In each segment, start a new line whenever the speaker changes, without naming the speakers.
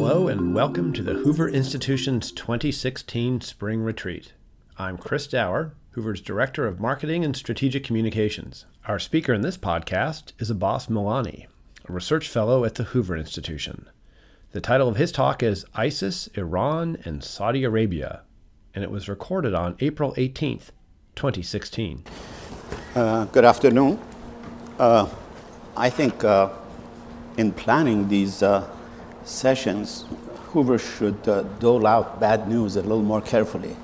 Hello, and welcome to the Hoover Institution's 2016 Spring Retreat. I'm Chris Dauer, Hoover's Director of Marketing and Strategic Communications. Our speaker in this podcast is Abbas Milani, a research fellow at the Hoover Institution. The title of his talk is ISIS, Iran, and Saudi Arabia, and it was recorded on April 18th, 2016.
Uh, good afternoon. Uh, I think uh, in planning these uh, sessions, Hoover should uh, dole out bad news a little more carefully.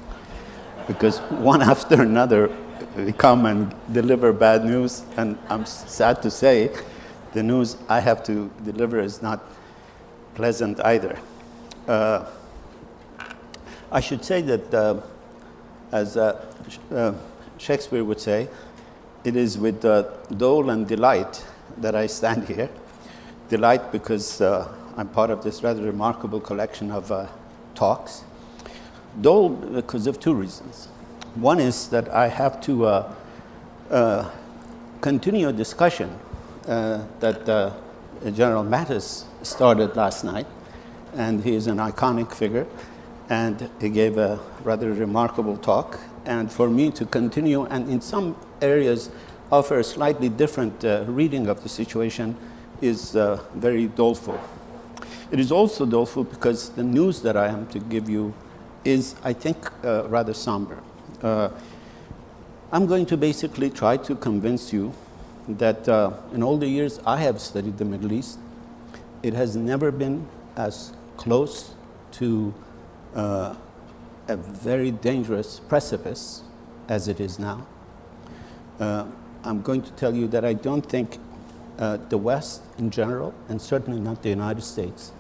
Because one after another, we come and deliver bad news, and I'm sad to say, the news I have to deliver is not pleasant either. Uh, I should say that, uh, as uh, uh Shakespeare would say, it is with uh, dole and delight that I stand here. Delight because uh, I'm part of this rather remarkable collection of uh, talks. Dole because of two reasons. One is that I have to uh, uh, continue a discussion uh, that uh, General Mattis started last night, and he is an iconic figure, and he gave a rather remarkable talk. And for me to continue, and in some areas, offer a slightly different uh, reading of the situation is very doleful. It is also doleful because the news that I am to give you is, I think, uh, rather somber. Uh, I'm going to basically try to convince you that uh, in all the years I have studied the Middle East, it has never been as close to uh, a very dangerous precipice as it is now. Uh, I'm going to tell you that I don't think uh, the West in general, and certainly not the United States,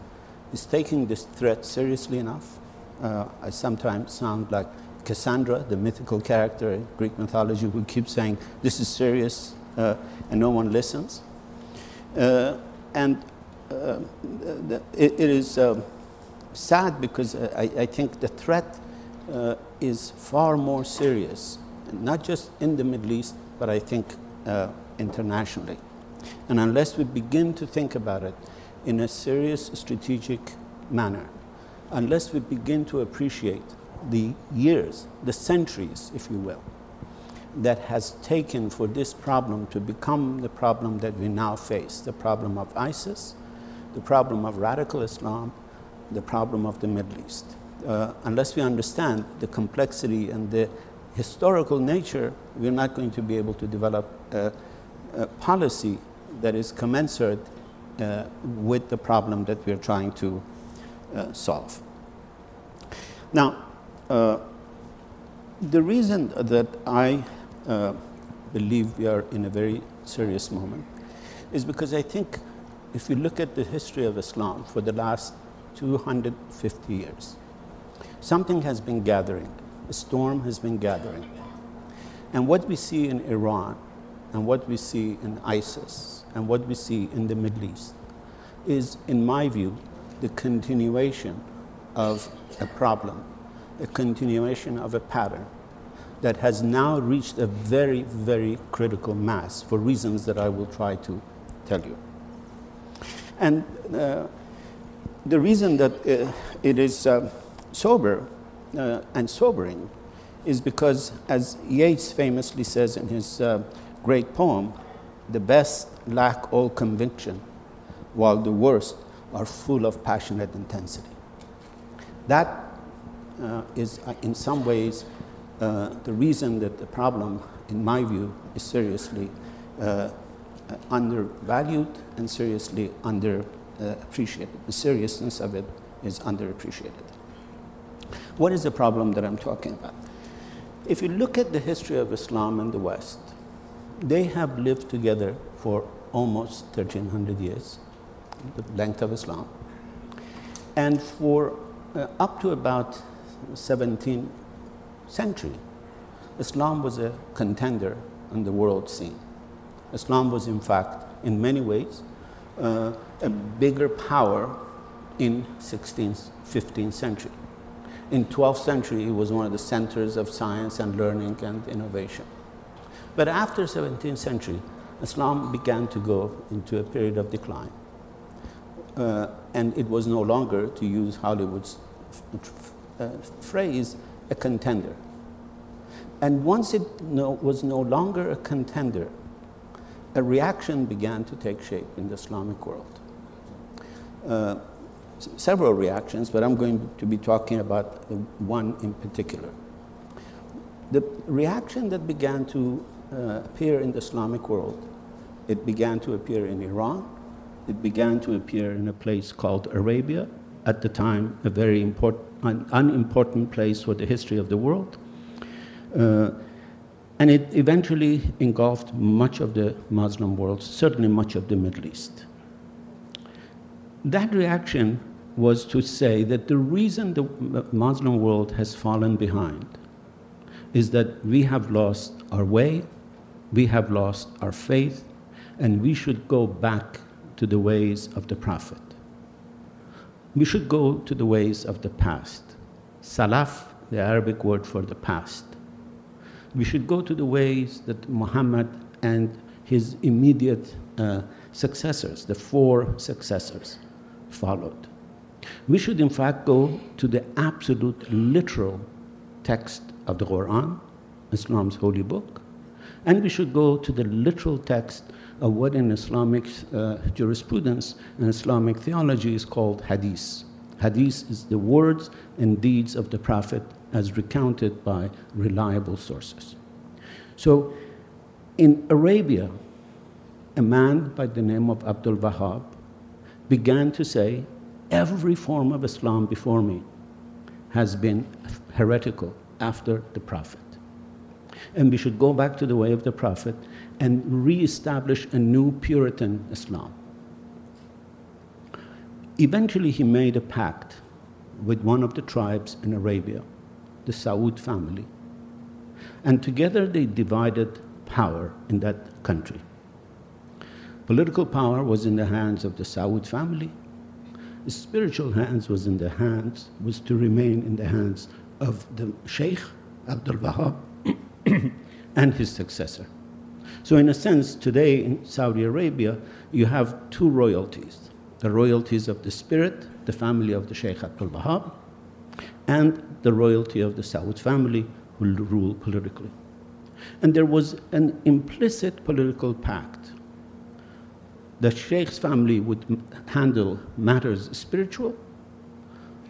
is taking this threat seriously enough. Uh, I sometimes sound like Cassandra, the mythical character in Greek mythology, who keeps saying, This is serious, uh, and no one listens. Uh, and uh, it, it is uh, sad because I, I, think the threat is far more serious, not just in the Middle East, but I think internationally. And unless we begin to think about it in a serious strategic manner, unless we begin to appreciate the years, the centuries, if you will, that has taken for this problem to become the problem that we now face the problem of ISIS, the problem of radical Islam, the problem of the Middle East. Uh, unless we understand the complexity and the historical nature, we're not going to be able to develop a, a policy that is commensurate uh, with the problem that we're trying to uh, solve. Now, uh, the reason that I uh, believe we are in a very serious moment is because I think if you look at the history of Islam for the last 250 years, something has been gathering, a storm has been gathering. And what we see in Iran and what we see in ISIS and what we see in the Middle East is, in my view, the continuation of a problem, a continuation of a pattern that has now reached a very, very critical mass for reasons that I will try to tell you. And uh, the reason that uh, it is uh, sober and sobering is because, as Yeats famously says in his uh, great poem, the best lack all conviction, while the worst are full of passionate intensity. That uh, is, uh, in some ways, uh, the reason that the problem, in my view, is seriously uh, undervalued and seriously underappreciated. the seriousness of it is underappreciated. What is the problem that I'm talking about? If you look at the history of Islam in the West, they have lived together for almost 1300 years, the length of Islam. And for uh, up to about 17th century, Islam was a contender on the world scene. Islam was, in fact, in many ways, uh, a bigger power in 16th, 15th century. In 12th century, it was one of the centers of science and learning and innovation. But after 17th century, Islam began to go into a period of decline. uh, and it was no longer, to use Hollywood's uh, phrase, a contender. And once it no, was no longer a contender, a reaction began to take shape in the Islamic world. Uh, several reactions, but I'm going to be talking about one in particular. The reaction that began to appear in the Islamic world, it began to appear in Iran, it began to appear in a place called Arabia, at the time a very important, an unimportant place for the history of the world. Uh, and it eventually engulfed much of the Muslim world, certainly much of the Middle East. That reaction was to say that the reason the Muslim world has fallen behind is that we have lost our way, we have lost our faith, and we should go back to the ways of the Prophet. We should go to the ways of the past. Salaf, the Arabic word for the past. We should go to the ways that Muhammad and his immediate uh, successors, the four successors, followed. We should, in fact, go to the absolute literal text of the Quran, Islam's holy book, and we should go to the literal text of what in Islamic uh, jurisprudence and Islamic theology is called hadith. Hadith is the words and deeds of the Prophet as recounted by reliable sources. So, in Arabia, a man by the name of Abdul Wahab began to say, Every form of Islam before me has been heretical after the Prophet. And we should go back to the way of the Prophet and re-establish a new Puritan Islam. Eventually, he made a pact with one of the tribes in Arabia, the Saud family. And together they divided power in that country. Political power was in the hands of the Saud family. The spiritual hands was in the hands, was to remain in the hands of the Sheikh Abdul Wahab and his successor. So, in a sense, today in Saudi Arabia, you have two royalties the royalties of the spirit, the family of the Sheikh Abdul Wahab, and the royalty of the Saud family who rule politically. And there was an implicit political pact. The Sheikh's family would handle matters spiritual,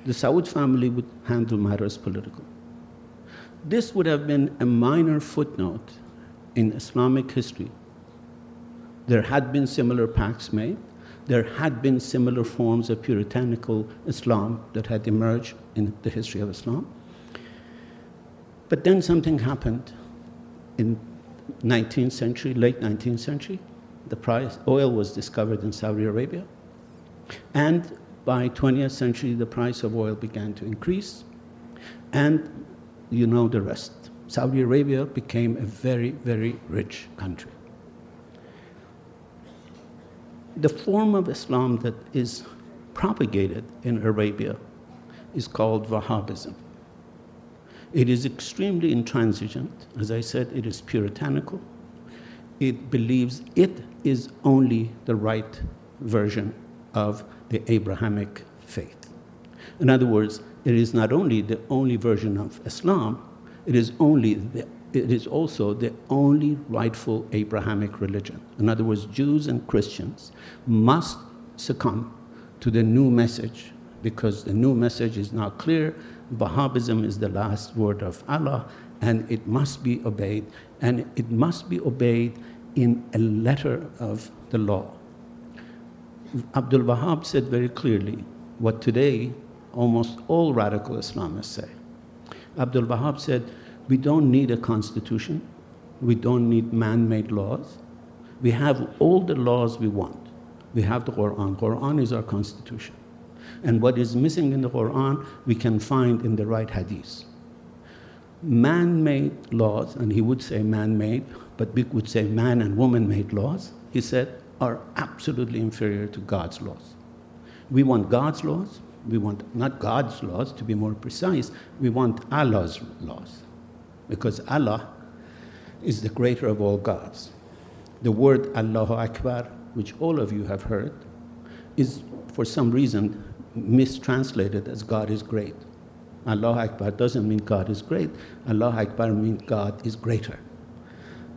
the Saud family would handle matters political. This would have been a minor footnote in Islamic history. There had been similar pacts made. There had been similar forms of puritanical Islam that had emerged in the history of Islam. But then something happened in 19th century, late 19th century. The price oil was discovered in Saudi Arabia. And by 20th century, the price of oil began to increase. And you know the rest. Saudi Arabia became a very, very rich country. The form of Islam that is propagated in Arabia is called Wahhabism. It is extremely intransigent. As I said, it is puritanical. It believes it is only the right version of the Abrahamic faith. In other words, it is not only the only version of Islam, it is only the, it is also the only rightful Abrahamic religion. In other words, Jews and Christians must succumb to the new message because the new message is now clear. Wahhabism is the last word of Allah and it must be obeyed. And it must be obeyed in a letter of the law. Abdul Wahab said very clearly what today almost all radical Islamists say. Abdul Wahab said, We don't need a constitution, we don't need man made laws. We have all the laws we want. We have the Quran. Quran is our constitution. And what is missing in the Quran, we can find in the right hadith. Man made laws, and he would say man made, but we would say man and woman made laws, he said, are absolutely inferior to God's laws. We want God's laws, we want not God's laws, to be more precise, we want Allah's laws. Because Allah is the greater of all gods. The word Allahu Akbar, which all of you have heard, is, for some reason, mistranslated as God is great. Allah Akbar doesn't mean God is great. Allah Akbar means God is greater.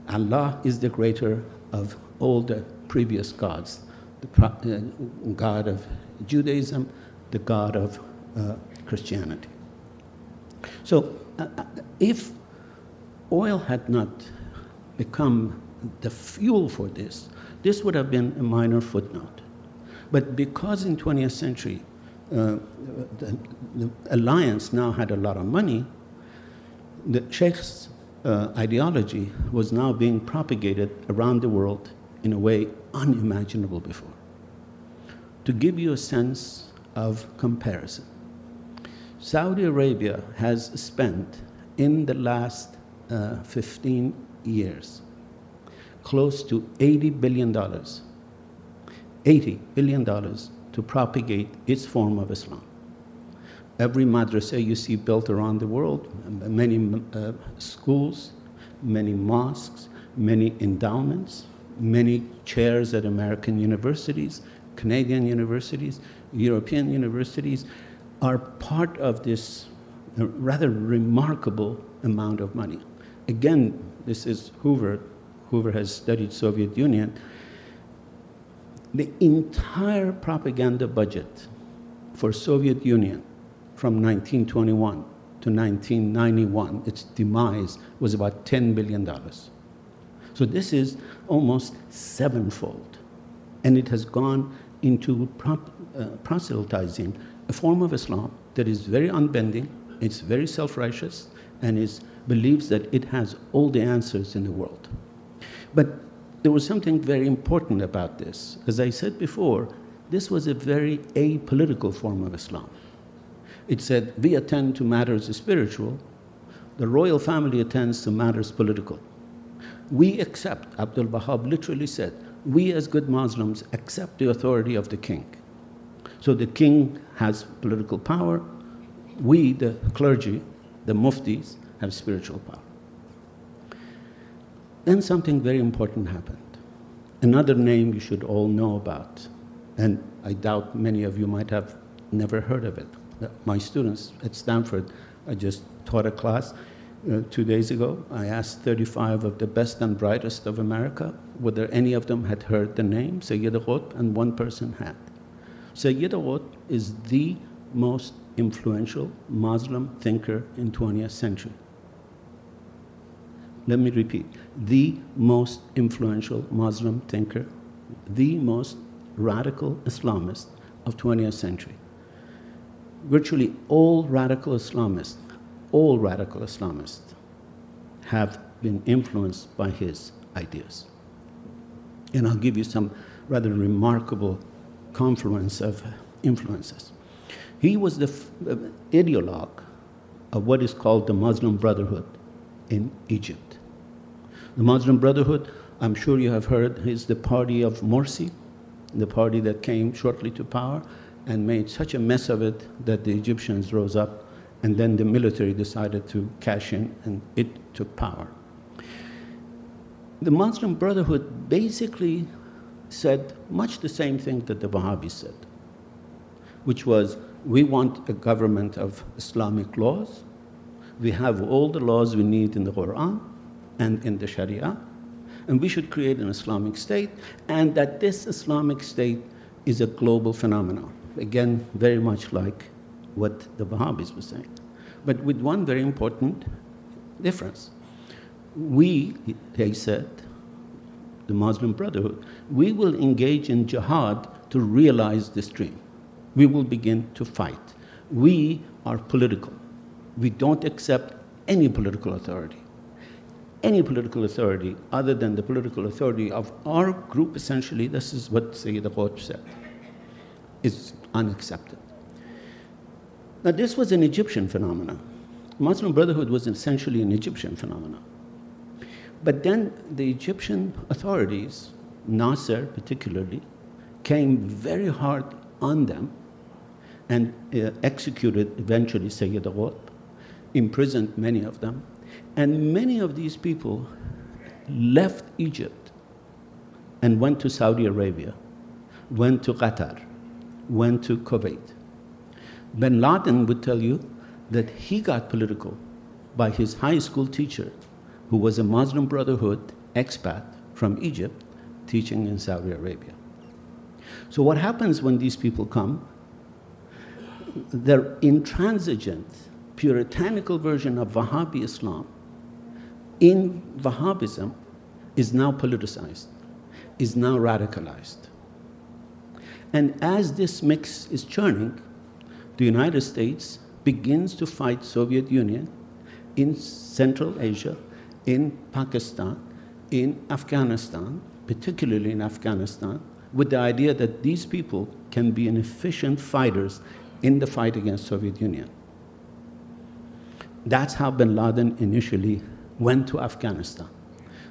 Allah is the greater of all the previous gods the uh, God of Judaism, the God of uh, Christianity. So, uh, uh, if oil had not become the fuel for this, this would have been a minor footnote. But because in 20th century, uh, the, the, alliance now had a lot of money, the Sheikh's uh, ideology was now being propagated around the world in a way unimaginable before. To give you a sense of comparison, Saudi Arabia has spent in the last uh, 15 years close to $80 billion, $80 billion to propagate its form of Islam. Every madrasa you see built around the world, many uh, schools, many mosques, many endowments, many chairs at American universities, Canadian universities, European universities are part of this rather remarkable amount of money. Again, this is Hoover. Hoover has studied Soviet Union. The entire propaganda budget for Soviet Union from 1921 to 1991, its demise was about $10 billion. So this is almost sevenfold. And it has gone into uh, proselytizing a form of Islam that is very unbending, it's very self righteous, and is, believes that it has all the answers in the world. But there was something very important about this. As I said before, this was a very apolitical form of Islam. It said, We attend to matters spiritual, the royal family attends to matters political. We accept, Abdul Wahab literally said, we as good Muslims accept the authority of the king. So the king has political power. We, the clergy, the muftis, have spiritual power. Then something very important happened. Another name you should all know about, and I doubt many of you might have never heard of it. My students at Stanford, I just taught a class uh, two days ago. I asked 35 of the best and brightest of America whether any of them had heard the name Sayyid Qutb, and one person had. Sayyid Qutb is the most influential Muslim thinker in 20th century. Let me repeat, the most influential Muslim thinker, the most radical Islamist of 20th century. Virtually all radical Islamists, all radical Islamists have been influenced by his ideas. And I'll give you some rather remarkable confluence of influences. He was the uh, ideologue of what is called the Muslim Brotherhood in Egypt. The Muslim Brotherhood, I'm sure you have heard, is the party of Morsi, the party that came shortly to power and made such a mess of it that the Egyptians rose up and then the military decided to cash in and it took power the Muslim Brotherhood basically said much the same thing that the Wahhabis said, which was we want a government of Islamic laws. We have all the laws we need in the Quran and in the Sharia, and we should create an Islamic state, and that this Islamic state is a global phenomenon. Again, very much like what the Wahhabis were saying, but with one very important difference we, they said, the Muslim Brotherhood, we will engage in jihad to realize this dream. We will begin to fight. We are political. We don't accept any political authority. Any political authority other than the political authority of our group, essentially, this is what Sayyid Qutb said, is unaccepted. Now, this was an Egyptian phenomenon. Muslim Brotherhood was essentially an Egyptian phenomenon. But then the Egyptian authorities, Nasser particularly, came very hard on them and uh, executed eventually Sayyid Qutb, imprisoned many of them. And many of these people left Egypt and went to Saudi Arabia, went to Qatar, went to Kuwait. Bin Laden would tell you that he got political by his high school teacher, who was a Muslim Brotherhood expat from Egypt teaching in Saudi Arabia. So, what happens when these people come? Their intransigent, puritanical version of Wahhabi Islam in Wahhabism is now politicized, is now radicalized. And as this mix is churning, the United States begins to fight Soviet Union in Central Asia, in Pakistan, in Afghanistan, particularly in Afghanistan, with the idea that these people can be an efficient fighters in the fight against Soviet Union. That's how bin Laden initially went to Afghanistan.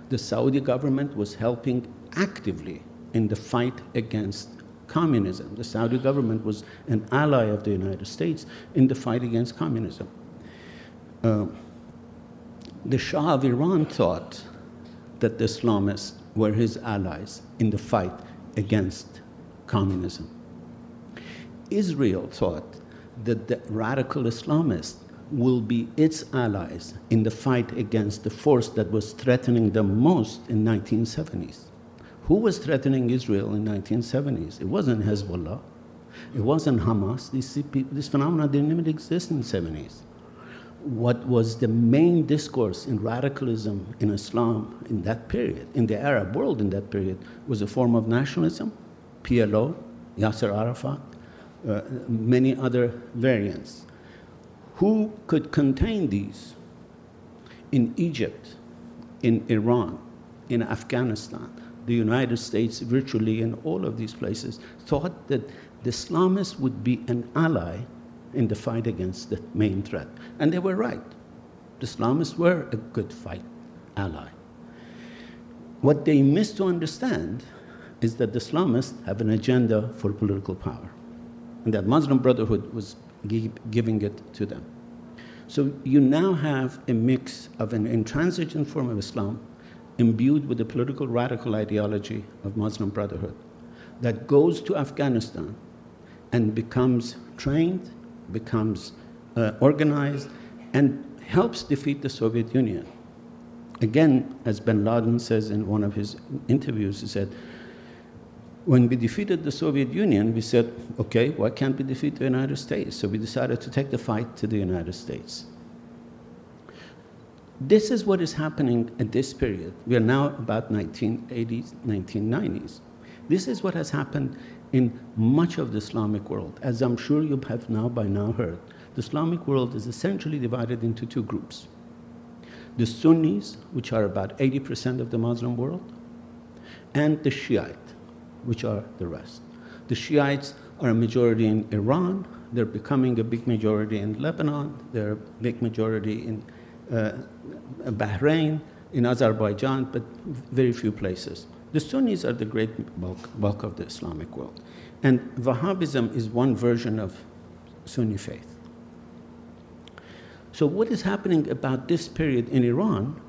The Saudi government was helping actively in the fight against communism. The Saudi government was an ally of the United States in the fight against communism. Uh, the Shah of Iran thought that the Islamists were his allies in the fight against communism. Israel thought that the radical Islamists will be its allies in the fight against the force that was threatening them most in 1970s. Who was threatening Israel in 1970s? It wasn't Hezbollah. It wasn't Hamas. This, this phenomenon didn't even exist in the 70s. What was the main discourse in radicalism in Islam in that period, in the Arab world in that period, was a form of nationalism, PLO, Yasser Arafat, uh, many other variants. Who could contain these? In Egypt, in Iran, in Afghanistan, the United States, virtually in all of these places, thought that the Islamists would be an ally in the fight against the main threat. And they were right. The Islamists were a good fight ally. What they missed to understand is that the Islamists have an agenda for political power, and that Muslim Brotherhood was giving it to them. So you now have a mix of an intransigent form of Islam imbued with the political radical ideology of Muslim Brotherhood that goes to Afghanistan and becomes trained, becomes uh, organized, and helps defeat the Soviet Union. Again, as bin Laden says in one of his interviews, he said, when we defeated the Soviet Union, we said, okay, why can't we defeat the United States? So we decided to take the fight to the United States. This is what is happening at this period. We are now about 1980s, 1990s. This is what has happened in much of the Islamic world. As I'm sure you have now by now heard, the Islamic world is essentially divided into two groups. The Sunnis, which are about 80% of the Muslim world, and the Shiite, which are the rest. The Shiites are a majority in Iran, they're becoming a big majority in Lebanon, they're a big majority in Uh, Bahrain, in Azerbaijan, but very few places. The Sunnis are the great bulk, bulk of the Islamic world. And Wahhabism is one version of Sunni faith. So, what is happening about this period in Iran,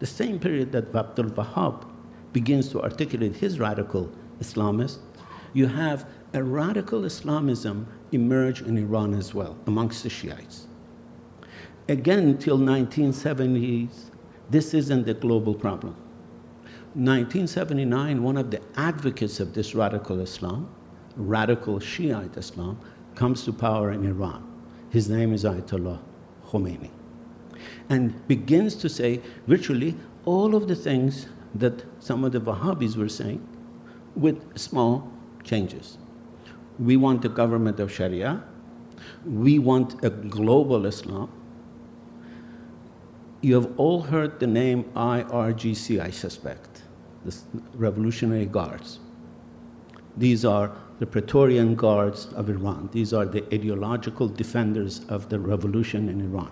the same period that Abdul Wahhab begins to articulate his radical Islamist, you have a radical Islamism emerge in Iran as well amongst the Shiites. Again, until 1970s, this isn't a global problem. 1979, one of the advocates of this radical Islam, radical Shiite Islam, comes to power in Iran. His name is Ayatollah Khomeini. And begins to say virtually all of the things that some of the Wahhabis were saying with small changes. We want a government of Sharia. We want a global Islam. You have all heard the name IRGC, I suspect, the Revolutionary Guards. These are the Praetorian Guards of Iran. These are the ideological defenders of the revolution in Iran.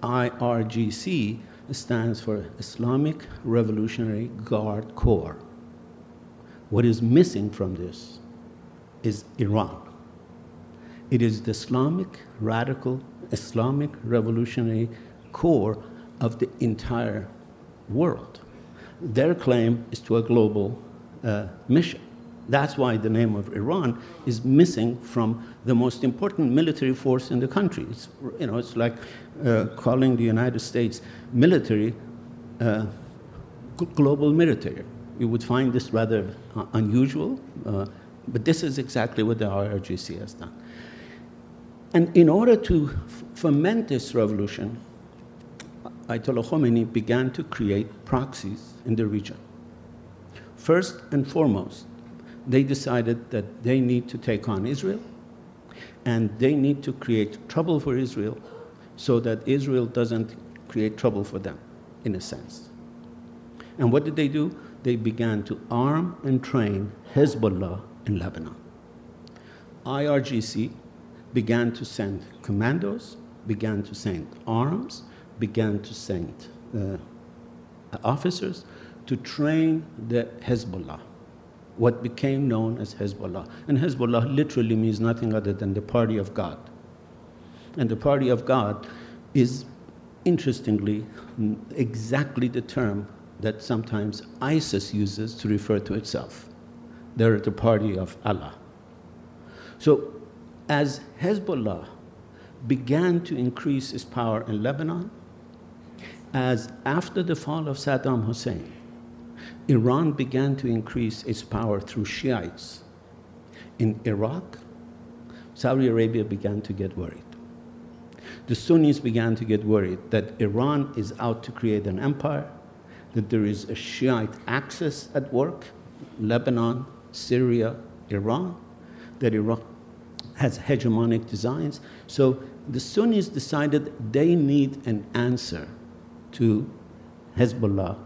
IRGC stands for Islamic Revolutionary Guard Corps. What is missing from this is Iran. It is the Islamic, radical Islamic revolutionary core of the entire world. Their claim is to a global uh, mission. That's why the name of Iran is missing from the most important military force in the country. It's, you know, it's like uh, calling the United States military uh, global military. You would find this rather uh, unusual, uh, but this is exactly what the IRGC has done. And in order to f- foment this revolution, Ayatollah Khomeini began to create proxies in the region. First and foremost, they decided that they need to take on Israel and they need to create trouble for Israel so that Israel doesn't create trouble for them, in a sense. And what did they do? They began to arm and train Hezbollah in Lebanon. IRGC began to send commandos, began to send arms, began to send uh, officers to train the Hezbollah, what became known as Hezbollah. And Hezbollah literally means nothing other than the party of God. And the party of God is, interestingly, exactly the term that sometimes ISIS uses to refer to itself. They're the party of Allah. So, as Hezbollah began to increase its power in Lebanon, as after the fall of Saddam Hussein, Iran began to increase its power through Shiites in Iraq, Saudi Arabia began to get worried. The Sunnis began to get worried that Iran is out to create an empire, that there is a Shiite axis at work Lebanon, Syria, Iran, that Iran has hegemonic designs. So the Sunnis decided they need an answer to Hezbollah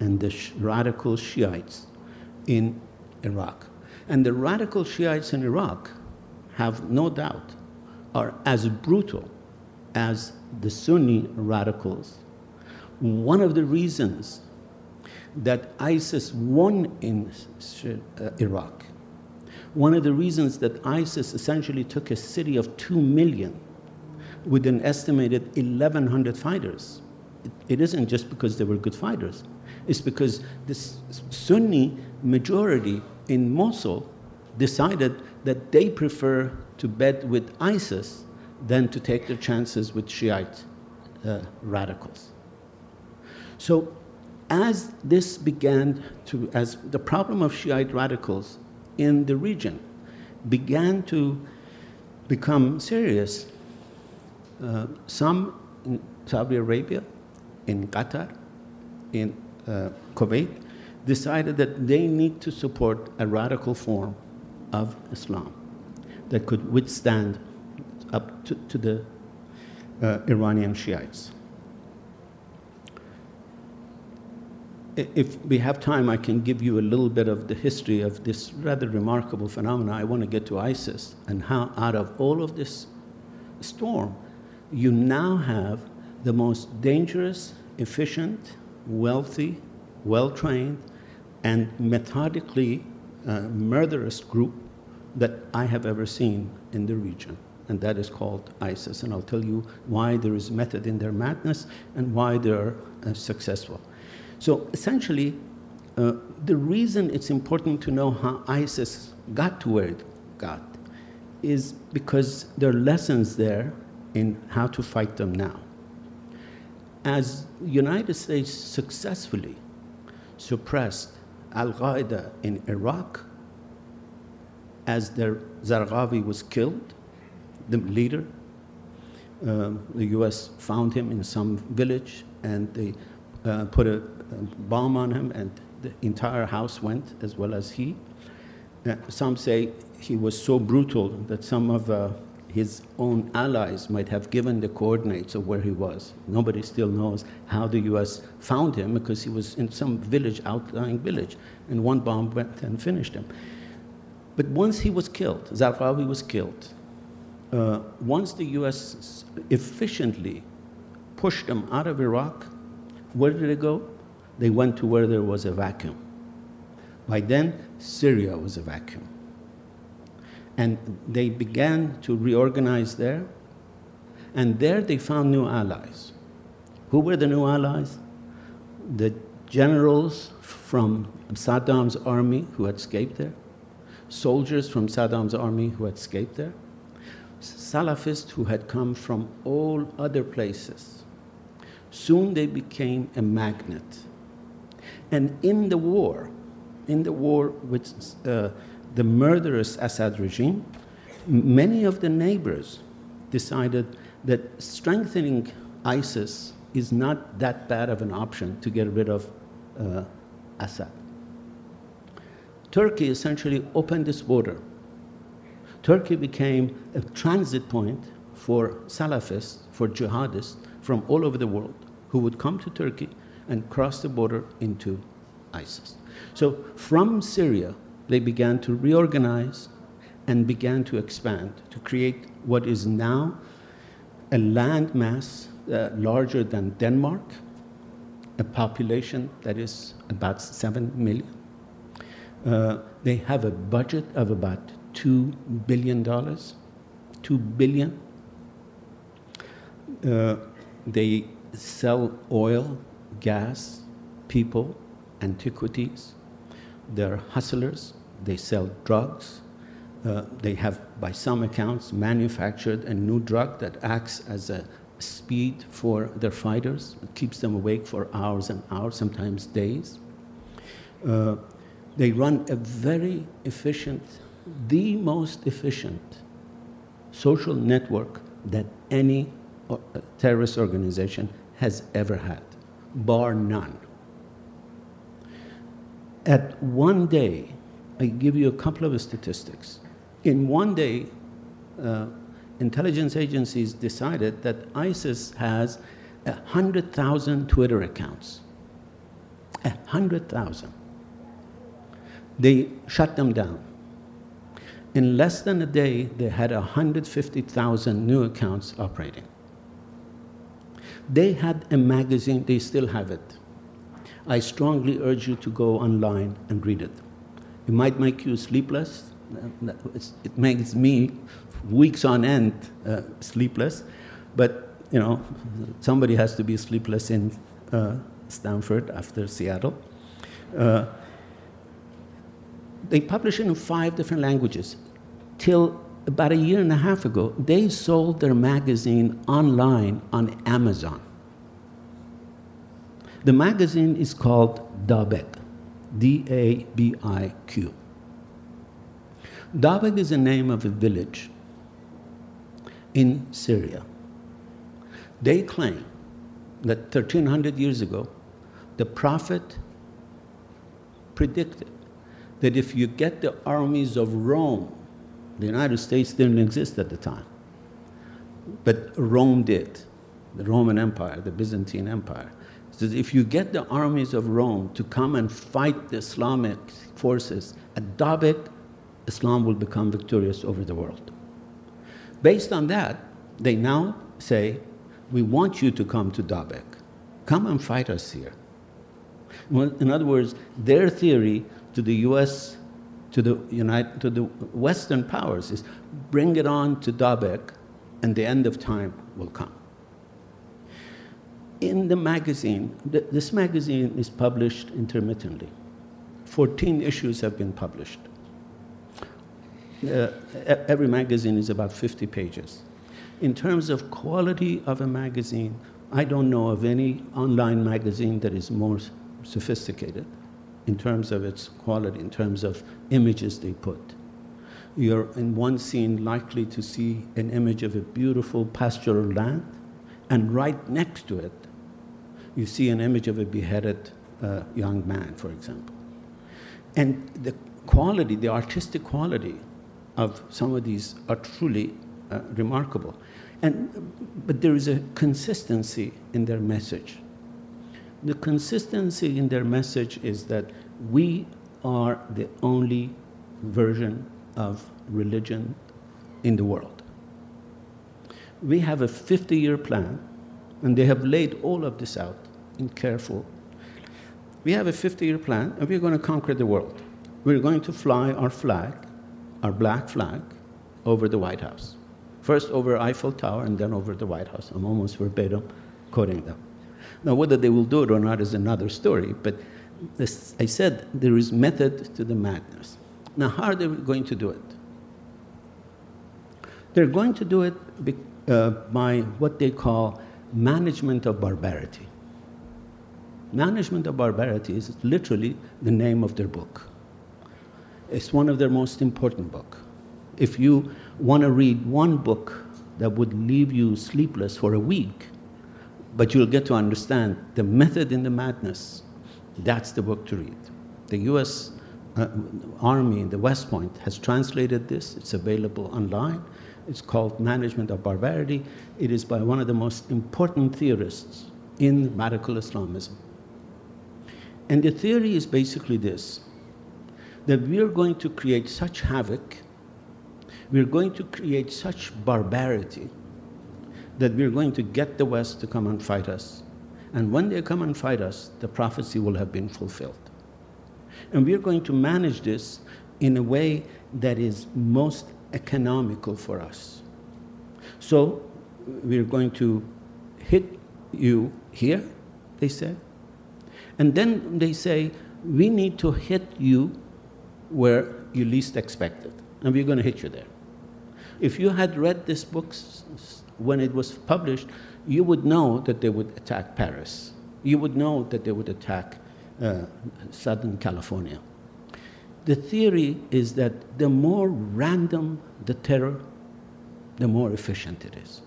and the radical Shiites in Iraq. And the radical Shiites in Iraq have no doubt are as brutal as the Sunni radicals. One of the reasons that ISIS won in uh, Iraq, one of the reasons that ISIS essentially took a city of 2 million with an estimated 1,100 fighters, it, isn't just because they were good fighters. It's because the Sunni majority in Mosul decided that they prefer to bet with ISIS than to take their chances with Shiite uh, radicals. So as this began to, as the problem of Shiite radicals in the region began to become serious, uh, some in Saudi Arabia, in Qatar, in uh, Kuwait, decided that they need to support a radical form of Islam that could withstand up to, to the uh, Iranian Shiites. if we have time, I can give you a little bit of the history of this rather remarkable phenomenon. I want to get to ISIS and how, out of all of this storm, you now have the most dangerous, efficient, wealthy, well trained, and methodically uh, murderous group that I have ever seen in the region. And that is called ISIS. And I'll tell you why there is method in their madness and why they're uh, successful. So essentially, uh, the reason it's important to know how ISIS got to where it got is because there are lessons there in how to fight them now. As United States successfully suppressed Al Qaeda in Iraq, as their Zarqawi was killed, the leader, uh, the US found him in some village and they uh, put a bomb on him, and the entire house went, as well as he. Uh, some say he was so brutal that some of uh, his own allies might have given the coordinates of where he was. Nobody still knows how the U.S. found him because he was in some village, outlying village, and one bomb went and finished him. But once he was killed, Zarqawi was killed, uh, once the U.S. efficiently pushed him out of Iraq, where did they go? they went to where there was a vacuum. By then, Syria was a vacuum. And they began to reorganize there, and there they found new allies. Who were the new allies? The generals from Saddam's army who had escaped there, soldiers from Saddam's army who had escaped there, Salafists who had come from all other places. Soon they became a magnet. And in the war, in the war with uh, the murderous Assad regime, many of the neighbors decided that strengthening ISIS is not that bad of an option to get rid of uh, Assad. Turkey essentially opened its border. Turkey became a transit point for Salafists, for jihadists from all over the world who would come to Turkey and cross the border into ISIS. So from Syria, they began to reorganize and began to expand to create what is now a land mass uh, larger than Denmark, a population that is about 7 million. Uh, they have a budget of about $2 billion. 2 billion. Uh, they sell oil, gas, people, antiquities. They're hustlers. They sell drugs. Uh, they have, by some accounts, manufactured a new drug that acts as a speed for their fighters. It keeps them awake for hours and hours, sometimes days. Uh, they run a very efficient, the most efficient social network that any uh, terrorist organization has ever had, bar none. At one day, I give you a couple of statistics. In one day, uh, intelligence agencies decided that ISIS has 100,000 Twitter accounts. 100,000. They shut them down. In less than a day, they had 150,000 new accounts operating. They had a magazine, they still have it. I strongly urge you to go online and read it. It might make you sleepless. It makes me weeks on end uh, sleepless. But, you know, somebody has to be sleepless in uh, Stanford after Seattle. Uh, they publish in five different languages. Till about a year and a half ago, they sold their magazine online on Amazon. The magazine is called Dabiq, D A B I Q. Dabiq is the name of a village in Syria. They claim that 1300 years ago, the prophet predicted that if you get the armies of Rome, the United States didn't exist at the time, but Rome did, the Roman Empire, the Byzantine Empire. Says if you get the armies of Rome to come and fight the Islamic forces at Dabiq, Islam will become victorious over the world. Based on that, they now say, We want you to come to Dabiq. Come and fight us here. Well, in other words, their theory to the US, to the, United, to the Western powers is bring it on to Dabiq, and the end of time will come. In the magazine, th- this magazine is published intermittently. 14 issues have been published uh, every magazine is about 50 pages. In terms of quality of a magazine, I don't know of any online magazine that is more sophisticated in terms of its quality, in terms of images they put. You're in one scene likely to see an image of a beautiful pastoral land, and right next to it, you see an image of a beheaded uh, young man, for example. And the quality, the artistic quality of some of these are truly uh, remarkable. And, but there is a consistency in their message. The consistency in their message is that we are the only version of religion in the world. We have a 50 year plan, and they have laid all of this out in careful. We have a 50 year plan, and we're going to conquer the world. We're going to fly our flag our black flag over the White House. First over Eiffel Tower and then over the White House. I'm almost verbatim quoting them. Now, whether they will do it or not is another story, but this, I said there is method to the madness. Now, how are they going to do it? They're going to do it uh, by what they call management of barbarity. Management of barbarity is literally the name of their book. It's one of their most important books. If you want to read one book that would leave you sleepless for a week, but you'll get to understand the method in the madness, that's the book to read. The US uh, Army in the West Point has translated this, it's available online. It's called Management of Barbarity. It is by one of the most important theorists in radical Islamism. And the theory is basically this that we are going to create such havoc, we're going to create such barbarity, that we're going to get the West to come and fight us. And when they come and fight us, the prophecy will have been fulfilled. And we're going to manage this in a way that is most economical for us. So we're going to hit you here, they say. And then they say, we need to hit you where you least expect it. And we're going to hit you there. If you had read this book when it was published, you would know that they would attack Paris. You would know that they would attack uh, Southern California. The theory is that the more random the terror, the more efficient it is.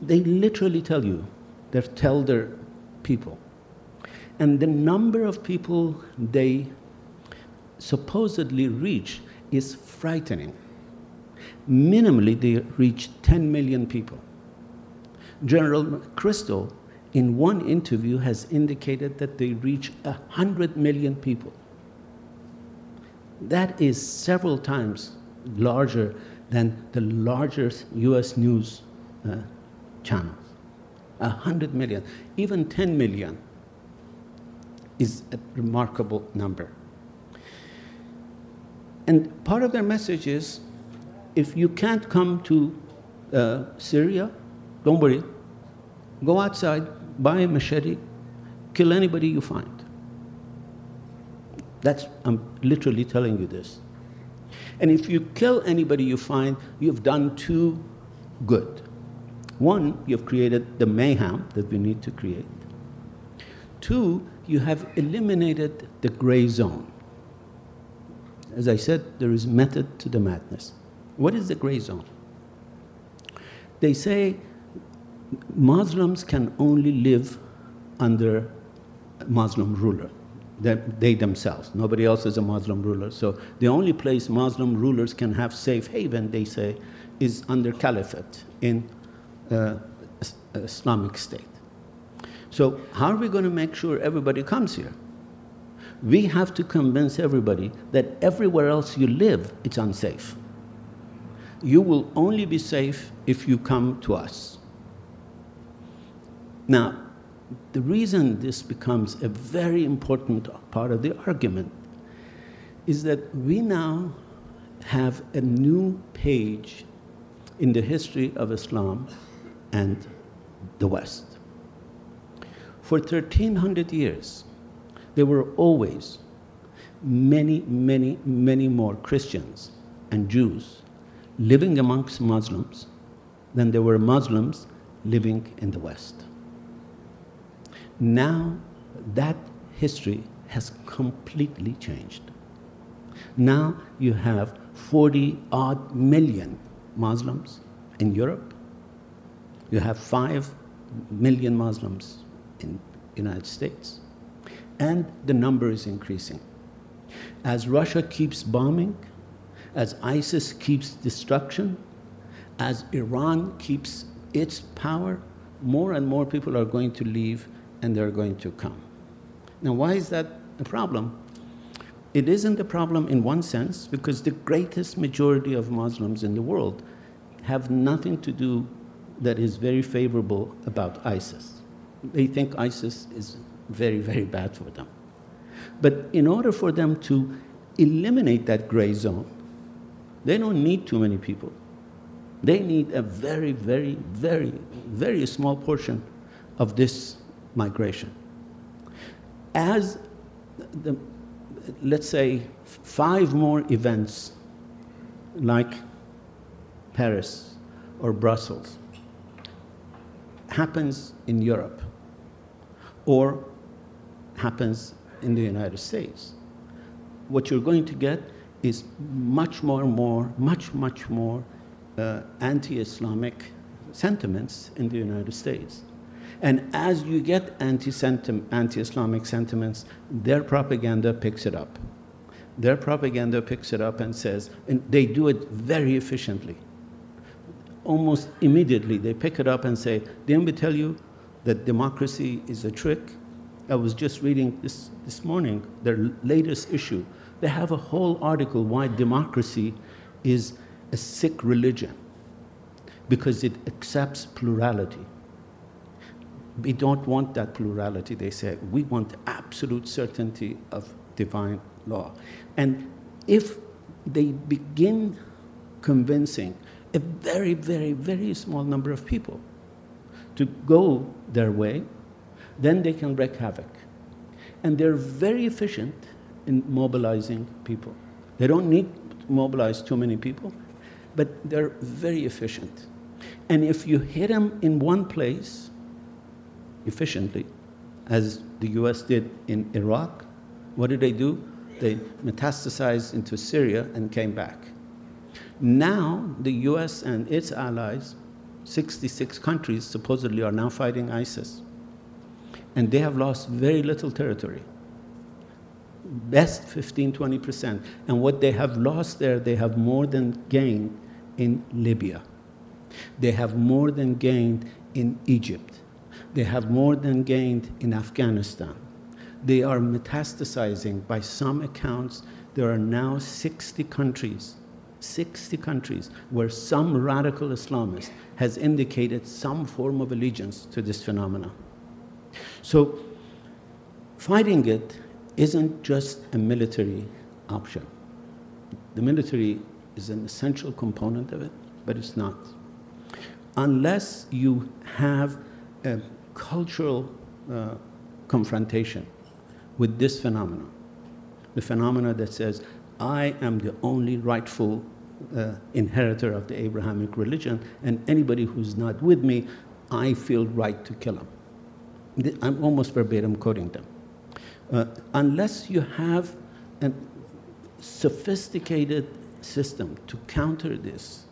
They literally tell you, they tell their people. And the number of people they supposedly reach is frightening. Minimally, they reach 10 million people. General McChrystal, in one interview, has indicated that they reach 100 million people. That is several times larger than the largest US news uh, channels. 100 million, even 10 million is a remarkable number. And part of their message is if you can't come to uh, Syria, don't worry. Go outside, buy a machete, kill anybody you find. That's, I'm literally telling you this. And if you kill anybody you find, you've done too good. One, you've created the mayhem that we need to create. Two, you have eliminated the gray zone. As I said, there is method to the madness. What is the gray zone? They say Muslims can only live under Muslim ruler they themselves. Nobody else is a Muslim ruler. So the only place Muslim rulers can have safe haven, they say, is under caliphate in uh, Islamic State. So how are we going to make sure everybody comes here? We have to convince everybody that everywhere else you live, it's unsafe. You will only be safe if you come to us. Now, the reason this becomes a very important part of the argument is that we now have a new page in the history of Islam and the West. For 1300 years, there were always many, many, many more Christians and Jews living amongst Muslims than there were Muslims living in the West. Now that history has completely changed. Now you have 40 odd million Muslims in Europe. You have 5 million Muslims in United States. And the number is increasing. As Russia keeps bombing, as ISIS keeps destruction, as Iran keeps its power, more and more people are going to leave and they're going to come. Now, why is that a problem? It isn't a problem in one sense because the greatest majority of Muslims in the world have nothing to do that is very favorable about ISIS. They think ISIS is very, very bad for them. But in order for them to eliminate that gray zone, they don't need too many people. They need a very, very, very, very small portion of this migration. As the let's say, five more events like Paris or Brussels happens in Europe or happens in the United States, what you're going to get is much more, more, much, much more uh, anti-Islamic sentiments in the United States. And as you get anti-Islamic sentiments, their propaganda picks it up. Their propaganda picks it up and says, and they do it very efficiently. Almost immediately, they pick it up and say, didn't we tell you that democracy is a trick? I was just reading this, this morning, their latest issue. They have a whole article why democracy is a sick religion because it accepts plurality. We don't want that plurality, they say. We want absolute certainty of divine law. And if they begin convincing a very, very, very small number of people to go their way, then they can wreak havoc. And they're very efficient in mobilizing people. They don't need to mobilize too many people, but they're very efficient. And if you hit them in one place efficiently, as the US did in Iraq, what did they do? They metastasized into Syria and came back. Now, the US and its allies, 66 countries supposedly, are now fighting ISIS. And they have lost very little territory. Best 15, 20%. And what they have lost there, they have more than gained in Libya. They have more than gained in Egypt. They have more than gained in Afghanistan. They are metastasizing. By some accounts, there are now 60 countries, 60 countries where some radical Islamist has indicated some form of allegiance to this phenomenon. So, fighting it isn't just a military option. The military is an essential component of it, but it's not. Unless you have a cultural uh, confrontation with this phenomenon, the phenomena that says, I am the only rightful uh, inheritor of the Abrahamic religion, and anybody who's not with me, I feel right to kill him. I'm almost verbatim quoting them. Uh, unless you have a sophisticated system to counter this,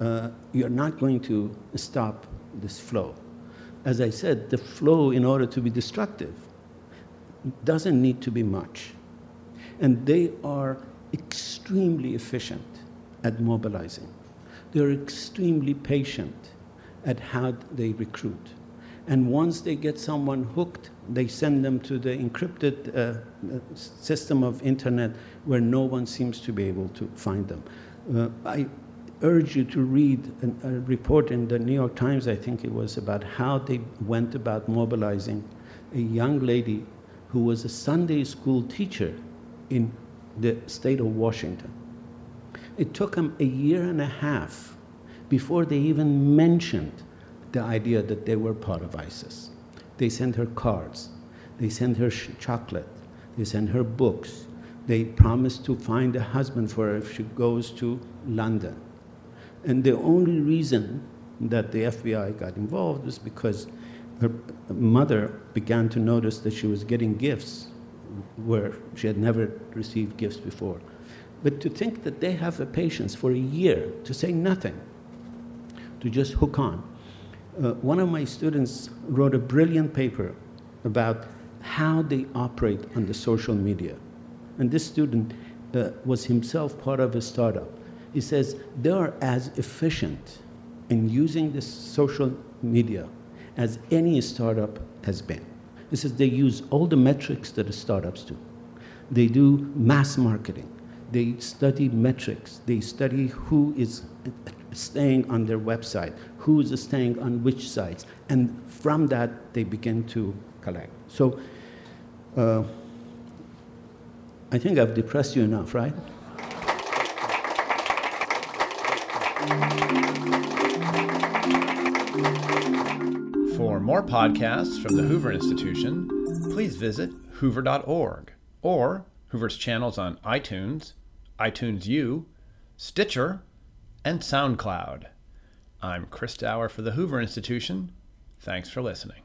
uh, you're not going to stop this flow. As I said, the flow, in order to be destructive, doesn't need to be much. And they are extremely efficient at mobilizing. They're extremely patient at how they recruit. And once they get someone hooked, they send them to the encrypted uh, system of internet where no one seems to be able to find them. Uh, I urge you to read an, a report in the New York Times, I think it was, about how they went about mobilizing a young lady who was a Sunday school teacher in the state of Washington. It took them a year and a half before they even mentioned the idea that they were part of ISIS. They sent her cards, they sent her chocolate, they sent her books. They promised to find a husband for her if she goes to London. And the only reason that the FBI got involved was because her mother began to notice that she was getting gifts where she had never received gifts before. But to think that they have the patience for a year to say nothing, to just hook on, uh, one of my students wrote a brilliant paper about how they operate on the social media. And this student uh, was himself part of a startup. He says they are as efficient in using the social media as any startup has been. He says they use all the metrics that the startups do. They do mass marketing. They study metrics. They study who is staying on their website, who is staying on which sites, and from that they begin to collect. So uh, I think I've depressed you enough, right?
For more podcasts from the Hoover Institution, please visit hoover.org or Hoover's channels on iTunes, iTunes U, Stitcher, and SoundCloud. I'm Chris Dauer for the Hoover Institution. Thanks for listening.